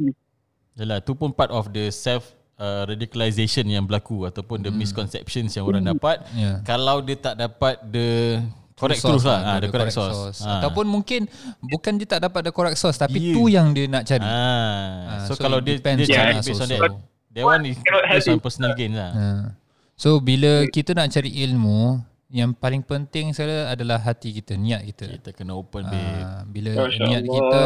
Yalah, tu pun part of the self uh, radicalization yang berlaku ataupun the misconceptions yang orang dapat. Yeah. Kalau dia tak dapat the correct source truth lah, ha, the the correct source. Ha. Ataupun mungkin bukan dia tak dapat the correct source tapi Yeah. tu yang dia nak cari. Ah, Ah, so, so kalau dia depends dia on cari us based on that. That one is based on personal gain lah. Ha. So bila kita nak cari ilmu, yang paling penting sekali adalah hati kita, niat kita. Kita kena open babe. Ha, bila Masya niat Allah, kita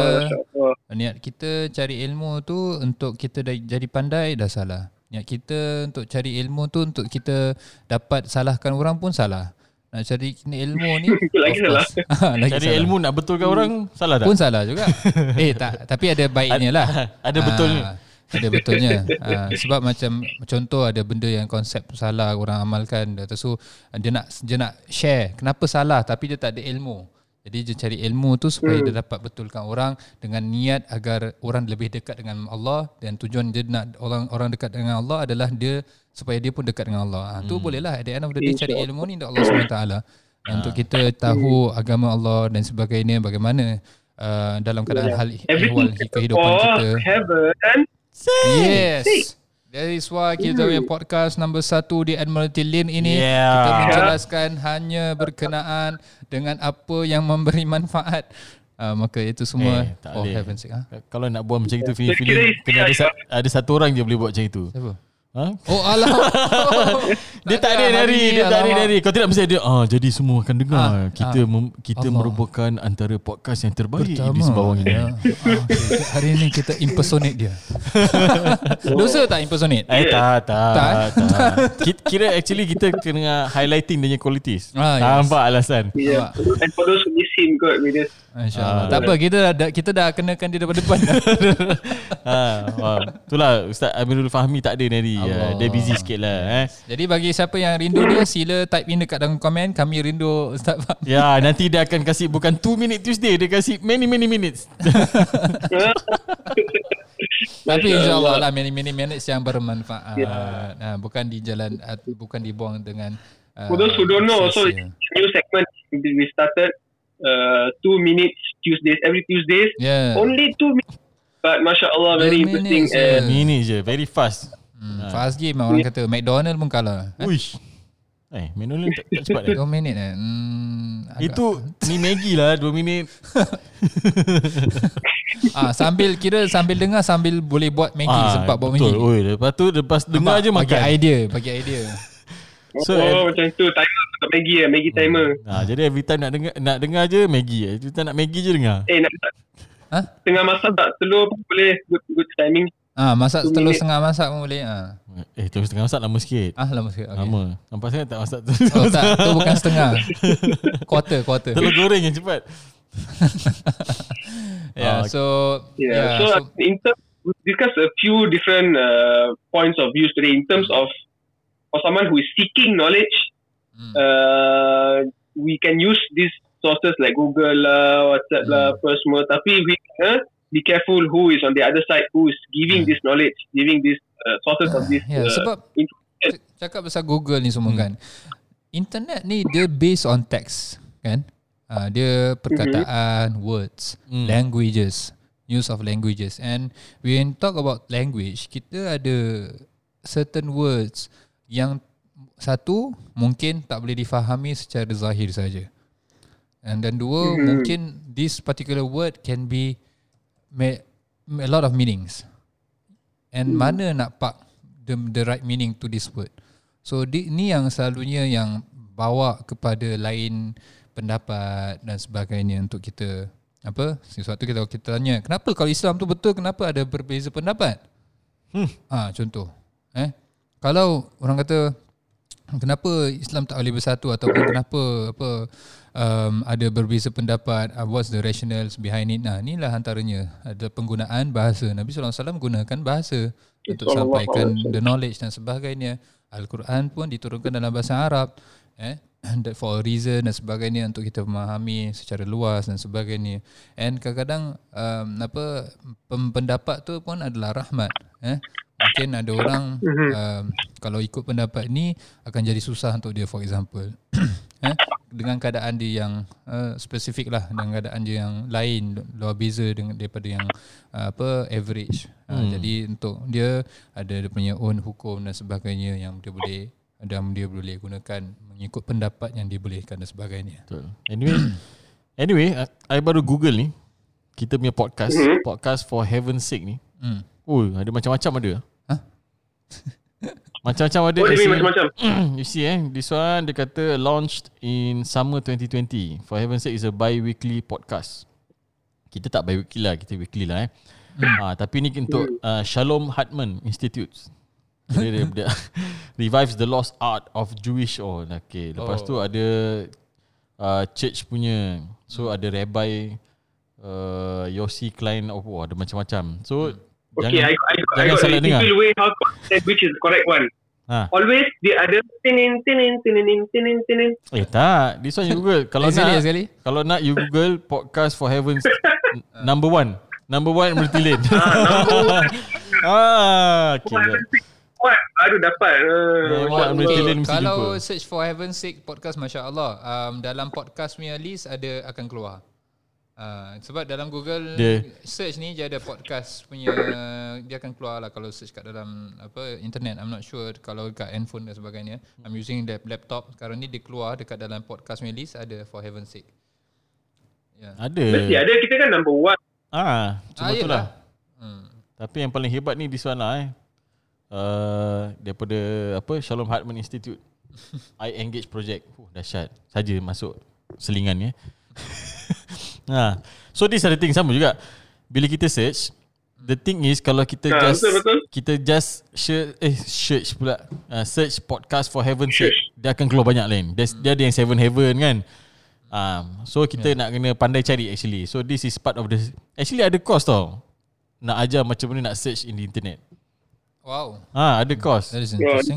Allah. niat kita cari ilmu tu untuk kita dah jadi pandai dah salah. Niat kita untuk cari ilmu tu untuk kita dapat salahkan orang pun salah. Nak cari ilmu ni [laughs] lagi. Ha, [laughs] lagi Cari salah. ilmu nak betulkan orang salah tak? pun salah juga. eh tak, tapi ada baiknya lah. [laughs] Ada betulnya. Ada betulnya. [laughs] Ah, sebab macam contoh ada benda yang konsep salah orang amalkan dah so dia nak dia nak share kenapa salah tapi dia tak ada ilmu. Jadi dia cari ilmu tu supaya Hmm. dia dapat betulkan orang dengan niat agar orang lebih dekat dengan Allah dan tujuan dia nak orang orang dekat dengan Allah adalah dia supaya dia pun dekat dengan Allah. Ha, tu Hmm. bolehlah at the end of the day cari ilmu ni untuk Allah SWT. Dan untuk kita tahu agama Allah dan sebagainya bagaimana uh, dalam keadaan hal ihwal kehidupan kita. heaven. Yes. That is why kita punya podcast number satu di Admiralty Lane ini Yeah. kita menjelaskan hanya berkenaan dengan apa yang memberi manfaat. Uh, maka itu semua Eh, for boleh. heaven's sake. Ha? Kalau nak buat macam itu isteri kena ada, lah, ada satu orang je boleh buat macam itu. Siapa? Ha? Oh alah. [laughs] Dia tak ada dari dia tak ada dari. Kau tidak mesti dia ah jadi semua akan dengar. Ah, kita mem, kita Allah. merupakan antara podcast yang terbaik Pertama. di Sembawang ini. Ya. Ah, okay. Hari ini kita impersonate dia. [laughs] Dosa tak impersonate? Eh tak tak Tak, tak. [laughs] Ki- Kira actually kita kena highlighting dia punya qualities. Ah, yes. Nampak alasan. Yeah. And for those who miss him, God, we just InsyaAllah. Ah. tak apa, kita dah, kita dah kenakan dia daripada depan. ha, wah. Itulah Ustaz Amirul Fahmi tak ada Nari. Allah. Uh, dia busy sikit lah. Eh. Jadi bagi siapa yang rindu dia, sila type in dekat dalam komen. Kami rindu Ustaz Fahmi. Ya, nanti dia akan kasih bukan 2 minute Tuesday, dia kasih many many minutes. [laughs] Tapi Masya insyaAllah Allah. lah minit-minit minutes yang bermanfaat. Ya. Ah, bukan di jalan ah, bukan dibuang dengan ah, For those who don't know, sia-sia. new segment we started uh, two minutes Tuesdays every Tuesdays. Yeah. Only two minutes, but masya Allah very interesting. minutes, yeah. And Minit je, very fast. Hmm, fast game orang kata McDonald pun kalah. Eh? Uish. Eh, McDonald tak, tak cepat [laughs] eh. 2 minit eh. Hmm, agak- Itu [laughs] ni Maggie lah 2 minit. [laughs] ah sambil kira sambil dengar sambil boleh buat Maggi Ah, sempat buat betul. Maggi. Oi, lepas tu lepas dengar je bagi makan. idea, bagi idea. So, oh, macam tu timer untuk Maggie ya, Maggie timer. Ha, jadi every time nak dengar nak dengar je Maggie. Every time nak Maggie je dengar. Eh nak Ha? tengah masak tak telur pun boleh good good timing. Ah masak Two telur minutes. setengah masak pun boleh ah. Eh, terus tengah masak lama sikit. Ah lama sikit. Okay. Lama. Nampak sangat tak masak tu. Oh tak, tu bukan setengah. [laughs] quarter, quarter. Telur goreng yang cepat. [laughs] Yeah, Ah, so Yeah. yeah, so, so in terms we discuss a few different uh, points of views today in terms of for someone who is seeking knowledge. Hmm. Uh, we can use these sources like Google lah, WhatsApp lah, Hmm. apa semua. Tapi we uh, be careful who is on the other side, who is giving Hmm. this knowledge, giving these uh, sources of this. yeah, uh, sebab information. c- cakap pasal Google ni semua kan. Internet ni dia based on text kan. Uh, dia perkataan, words, Hmm. languages, use of languages and when talk about language, kita ada certain words yang satu mungkin tak boleh difahami secara zahir saja. And then dua Mhm. mungkin this particular word can be a lot of meanings. And mana nak pak the, the right meaning to this word. So di, ni yang selalunya yang bawa kepada lain pendapat dan sebagainya untuk kita apa sesuatu kita kita tanya kenapa kalau Islam tu betul kenapa ada berbeza pendapat hmm. ah contoh eh kalau orang kata kenapa Islam tak boleh bersatu ataupun kenapa apa um, ada berbeza pendapat uh, what's the rationales behind it. Nah inilah antaranya. Ada penggunaan bahasa. Nabi SAW gunakan bahasa untuk Sallallahu sampaikan alaihi wasallam. the knowledge dan sebagainya. Al-Quran pun diturunkan dalam bahasa Arab eh [clears throat] that for a reason dan sebagainya untuk kita memahami secara luas dan sebagainya. And kadang-kadang um, apa pendapat tu pun adalah rahmat eh. Mungkin ada orang um, kalau ikut pendapat ni akan jadi susah untuk dia for example [clears throat] eh dengan keadaan dia yang uh, spesifik lah dengan keadaan dia yang lain luar beza dengan daripada yang uh, apa average uh, jadi untuk dia ada dia punya own hukum dan sebagainya yang dia boleh dan dia boleh gunakan mengikut pendapat yang dibolehkan dan sebagainya Betul. Anyway, [coughs] anyway, I baru Google ni. Kita punya podcast, Mhm. podcast for heaven's sake ni. hmm. Oh, ada macam-macam ada. Hah? [laughs] macam-macam ada. Oh, dia You see- macam-macam. [clears throat] you see eh, this one dia kata launched in summer 2020. For heaven's sake is a bi-weekly podcast. Kita tak bi-weekly lah, kita weekly lah eh. Ha, tapi ni untuk uh, Shalom Hartman Institute. Dia, dia, dia [laughs] revives the lost art of Jewish oh okay. Lepas Oh. tu ada uh, church punya. So ada rabbi uh, Yossi Klein oh, oh ada macam-macam. So Okay, I, I, I jangan got salah a dengar. typical way how to understand which is the correct one. Ha. Always dia ada tinin tinin tinin tinin tinin. Eh tak, this one you Google. Kalau sekali, nak lagi sekali. kalau nak you Google podcast for heavens [laughs] number one. Number one Murti Lane. ah, okay. [laughs] jap. What? Baru dapat. Uh, Yeah. Dylan mesti kalau jumpa. search for heaven's sake podcast Masya Allah um, dalam podcast punya list ada akan keluar Uh, sebab dalam Google Dia- search ni dia ada podcast punya dia akan keluar lah kalau search kat dalam apa internet I'm not sure kalau kat handphone dan sebagainya I'm using the laptop sekarang ni dia keluar dekat dalam podcast punya list ada for heaven's sake ya Ada. Mesti ada kita kan number one. Ah, cuma Ah, tu yelah. lah. hmm. Tapi yang paling hebat ni this one lah eh. Uh, daripada apa Shalom Hartman Institute. [laughs] I Engage Project. Huh, dahsyat. Saja masuk selingan ni eh. [laughs] ha. So this are the thing sama juga. Bila kita search, the thing is kalau kita Ha, just betul, betul. kita just search eh search pula. Uh, search podcast for heaven's sake, dia akan keluar banyak lain. There's, dia ada yang seven heaven kan. Um, so kita nak kena pandai cari actually. So this is part of the actually ada course tau. Nak ajar macam mana nak search in the internet. wow Ah, ada course. that is interesting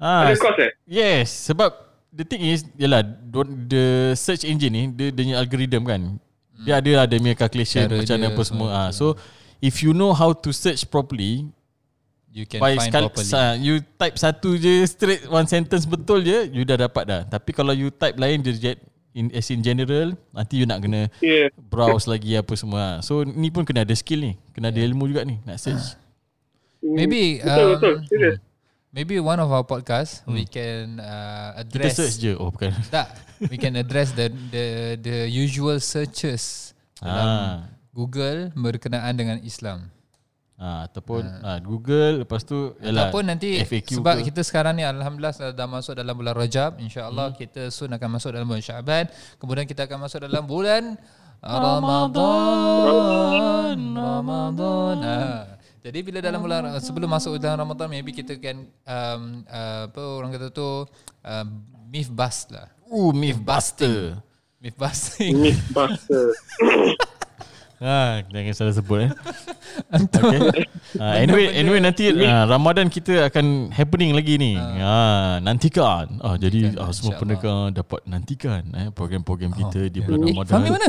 Ah, Ada course eh? yes, sebab the thing is yalah don't- the search engine ni dia dia punya algorithm kan. Dia ada lah dia punya calculation Cara macam mana dia, apa semua. ah, Ah, so if you know how to search properly, You can by find sekal, properly. sa, you type satu je straight one sentence betul je, you dah dapat dah. Tapi kalau you type lain je jet in as in general, nanti you nak kena Yeah. browse lagi apa semua. So ni pun kena ada skill ni, kena ada ilmu juga ni nak search. Maybe Betul, um, betul. Serius. Maybe one of our podcast we can uh, Hmm. Kita address search je. Oh bukan. [laughs] tak we can address the the the usual searches dalam Ah. Google berkenaan dengan Islam. Ah, ataupun ah, Google lepas tu yalah, Ataupun nanti FAQ sebab ke. kita sekarang ni alhamdulillah dah- masuk dalam bulan Rajab, insya-Allah hmm. kita soon akan masuk dalam bulan Syaban, kemudian kita akan masuk dalam bulan Ramadan. Ramadan. Ah. Jadi bila dalam bulan sebelum masuk dalam Ramadan maybe kita kan um, uh, apa orang kata tu uh, myth bust lah. Uh, Mythbuster. Myth busting. Mythbuster. [laughs] Ha, jangan salah sebut eh. [laughs] okay. [laughs] Uh, anyway, anyway nanti uh, Ramadan kita akan happening lagi ni. Ha, nantikan. Ah jadi Nantikan, ah, semua pendengar dapat nantikan eh program-program kita di bulan Eh, Ramadan. Fahmi mana?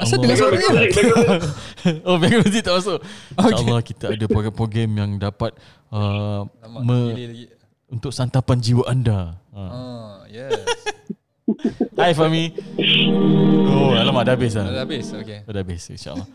Asal dengar InsyaAllah. suara dia? [laughs] oh, background music tak masuk. InsyaAllah kita ada program-program yang dapat uh, me, untuk santapan jiwa anda. Ha. Oh, yes. [laughs] Hai Fahmi. Oh, alamak dah habis lah. Dah habis. Okay. Oh, dah habis insyaAllah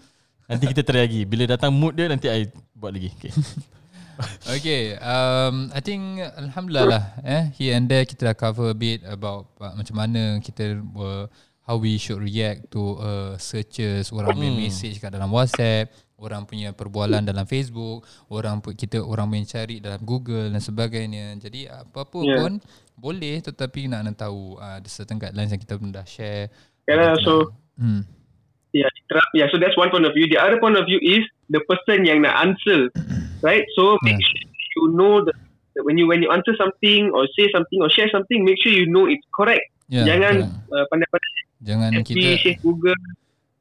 Nanti kita try lagi Bila datang mood dia Nanti I buat lagi okay. [laughs] Okay, um, I think Alhamdulillah lah eh, Here and there kita dah cover a bit About uh, macam mana kita uh, How we should react to uh, searches Orang punya message kat dalam WhatsApp Orang punya perbualan dalam Facebook Orang kita orang punya cari dalam Google dan sebagainya Jadi apa-apa Yeah. pun Boleh tetapi nak nak tahu uh, Ada certain guidelines yang kita pun dah share I also hmm. Yeah, yeah. So that's one point of view. The other point of view is the person yang nak answer, [coughs] right? So make Yeah. sure you know that that when you when you answer something or say something or share something, make sure you know it's correct. Ya, Jangan ya. uh, pandai-pandai Jangan FB, kita share Google,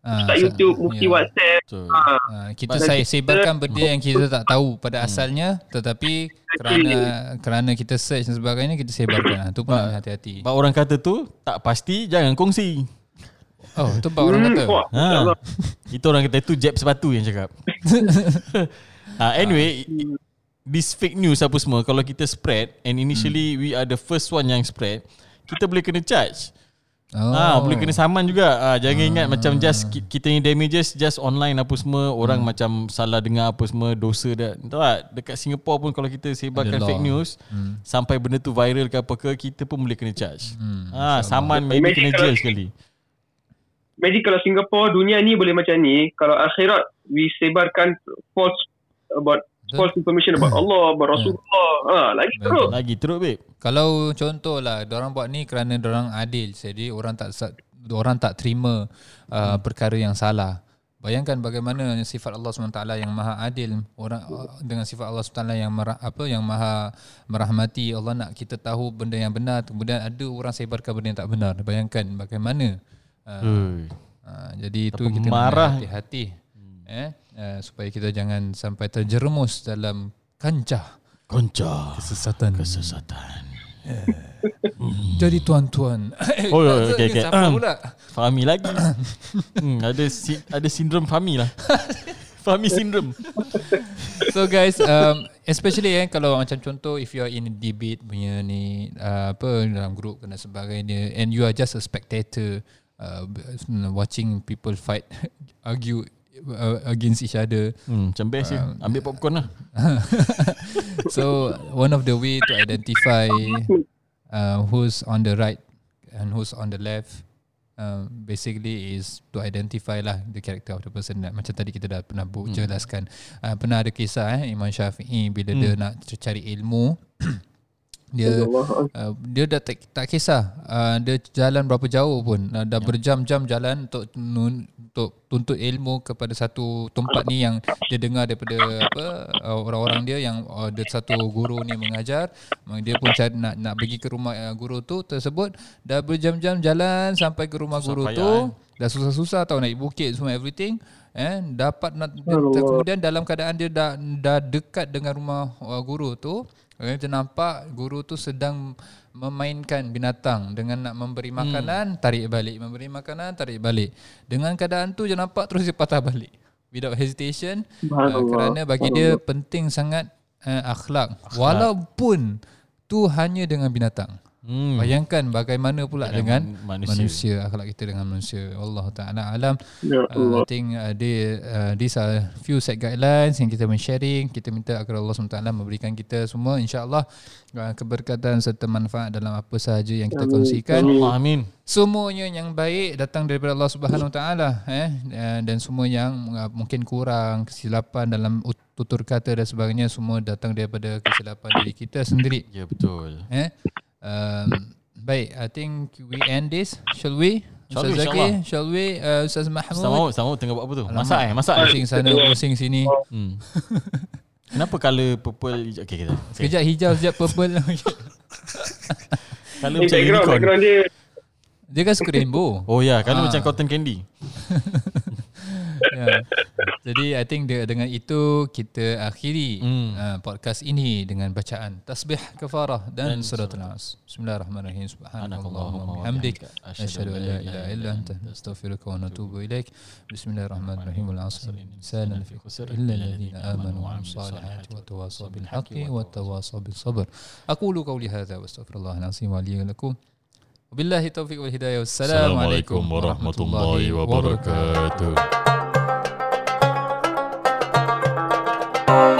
ah, sa- YouTube, mufti ya. WhatsApp. so, Ah, Uh, kita saya sebarkan benda yang kita tak tahu pada asalnya tetapi kerana kerana kita search dan sebagainya kita sebarkan. Itu pun hati-hati. Bak orang kata tu Tak pasti Jangan kongsi Oh, itu bab orang kata. Hmm, wah, ha. Itu orang kata Itu jab sepatu yang cakap ha, [laughs] Anyway This fake news apa semua Kalau kita spread And initially We are the first one yang spread Kita boleh kena charge Oh. Ah, boleh kena saman juga. Ah, jangan ingat macam just ki- kita ni damages just online apa semua orang Hmm. macam salah dengar apa semua dosa dah. Tahu tak? Dekat Singapore pun kalau kita sebarkan fake news Hmm. sampai benda tu viral ke apa ke kita pun boleh kena charge. ah, saman maybe Imagine kena jail sekali. Imagine kalau Singapore dunia ni boleh macam ni, kalau akhirat we sebarkan false about. False information about Allah, about Rasulullah. Ah, lagi teruk. Lagi teruk babe. Kalau contohlah orang buat ni kerana orang adil jadi orang tak orang tak terima uh, perkara yang salah. Bayangkan bagaimana sifat Allah SWT yang maha adil orang uh, dengan sifat Allah SWT yang merah, apa yang maha merahmati Allah nak kita tahu benda yang benar kemudian ada orang sebarkan benda yang tak benar. Bayangkan bagaimana uh, Ui. uh, jadi itu kita marah. hati-hati eh uh, supaya kita jangan sampai terjerumus dalam kancah Konca kesesatan. kesesatan. Jadi tuan-tuan. [coughs] Oh, oh, okay, okay. Siapa Um. pula? Fahmi lagi. [coughs] hmm, ada si, ada sindrom Fahmi lah. [laughs] Fahmi syndrome. [laughs] So guys, um, especially eh kalau macam contoh if you are in a debate punya ni uh, apa dalam group dan sebagainya and you are just a spectator uh, watching people fight [laughs] argue uh, against each other. Hmm, macam best je. Ambil popcorn lah. [laughs] so one of the way to identify uh, who's on the right and who's on the left uh, basically is to identify lah the character of the person macam tadi kita dah pernah bu- jelaskan uh, pernah ada kisah eh Imam Syafi'i bila dia nak cari ilmu [clears throat] dia uh, dia dah tak, tak kisah. Uh, dia jalan berapa jauh pun. Uh, dah berjam-jam jalan untuk nun, untuk tuntut ilmu kepada satu tempat ni yang dia dengar daripada apa uh, orang-orang dia yang uh, ada satu guru ni mengajar. Uh, dia pun cari nak nak pergi ke rumah uh, guru tu tersebut. Dah berjam-jam jalan sampai ke rumah Susah guru payah, tu. eh. dah susah-susah tahu naik bukit semua everything. Eh dapat nak kemudian dalam keadaan dia dah dah dekat dengan rumah uh, guru tu eh, kita nampak guru tu sedang memainkan binatang dengan nak memberi makanan tarik balik. Memberi makanan tarik balik. Dengan keadaan tu je nampak terus dia patah balik. Without hesitation uh, kerana bagi dia penting sangat uh, akhlak. walaupun tu hanya dengan binatang. Hmm. Bayangkan bagaimana pula Dengan dengan, manusia. manusia. akhlak kita dengan manusia. Allah Taala alam. Ya Uh. I think uh, they, uh, these are few set guidelines yang kita men-sharing. Kita minta agar Allah SWT memberikan kita semua insya-Allah uh, keberkatan serta manfaat dalam apa sahaja yang kita kongsikan. Allah amin. Semuanya yang baik datang daripada Allah Subhanahu Wa Taala eh Uh, dan semua yang uh, mungkin kurang kesilapan dalam ut- tutur kata dan sebagainya semua datang daripada kesilapan diri kita sendiri. Ya betul. Eh um, baik I think we end this shall we Shall Ustaz we, Zaki shall we uh, Ustaz Mahmud Sama sama tengah buat apa tu? Masak eh, masak eh. Pusing sana, pusing sini. Hmm. [laughs] Kenapa color purple hijau? Okay, kita. Okay. Sekejap hijau, sekejap purple. [laughs] Color Eh, macam background, unicorn. background dia Dia kan suka rainbow. Oh ya, color Ah. macam cotton candy. [laughs] ya. Jadi I think de- dengan itu kita akhiri Hmm. uh, podcast ini dengan bacaan tasbih kafarah dan Dan suratul nas. Bismillahirrahmanirrahim. Subhanakallahumma Subhanakallahumma wa bihamdik bihamdika, asyhadu an la ilaha illa anta astaghfiruka wa atubu ilaik. Bismillahirrahmanirrahim. Wal 'asr insana lafi khusr illa alladhina amanu wa 'amilus salihati wa tawasaw bil haqqi wa tawasaw bis sabr. Aqulu qawli hadha wa astaghfirullahal 'azim wa li wa lakum. Wabillahi taufiq wal hidayah. Wassalamu alaikum warahmatullahi wabarakatuh. Thank you.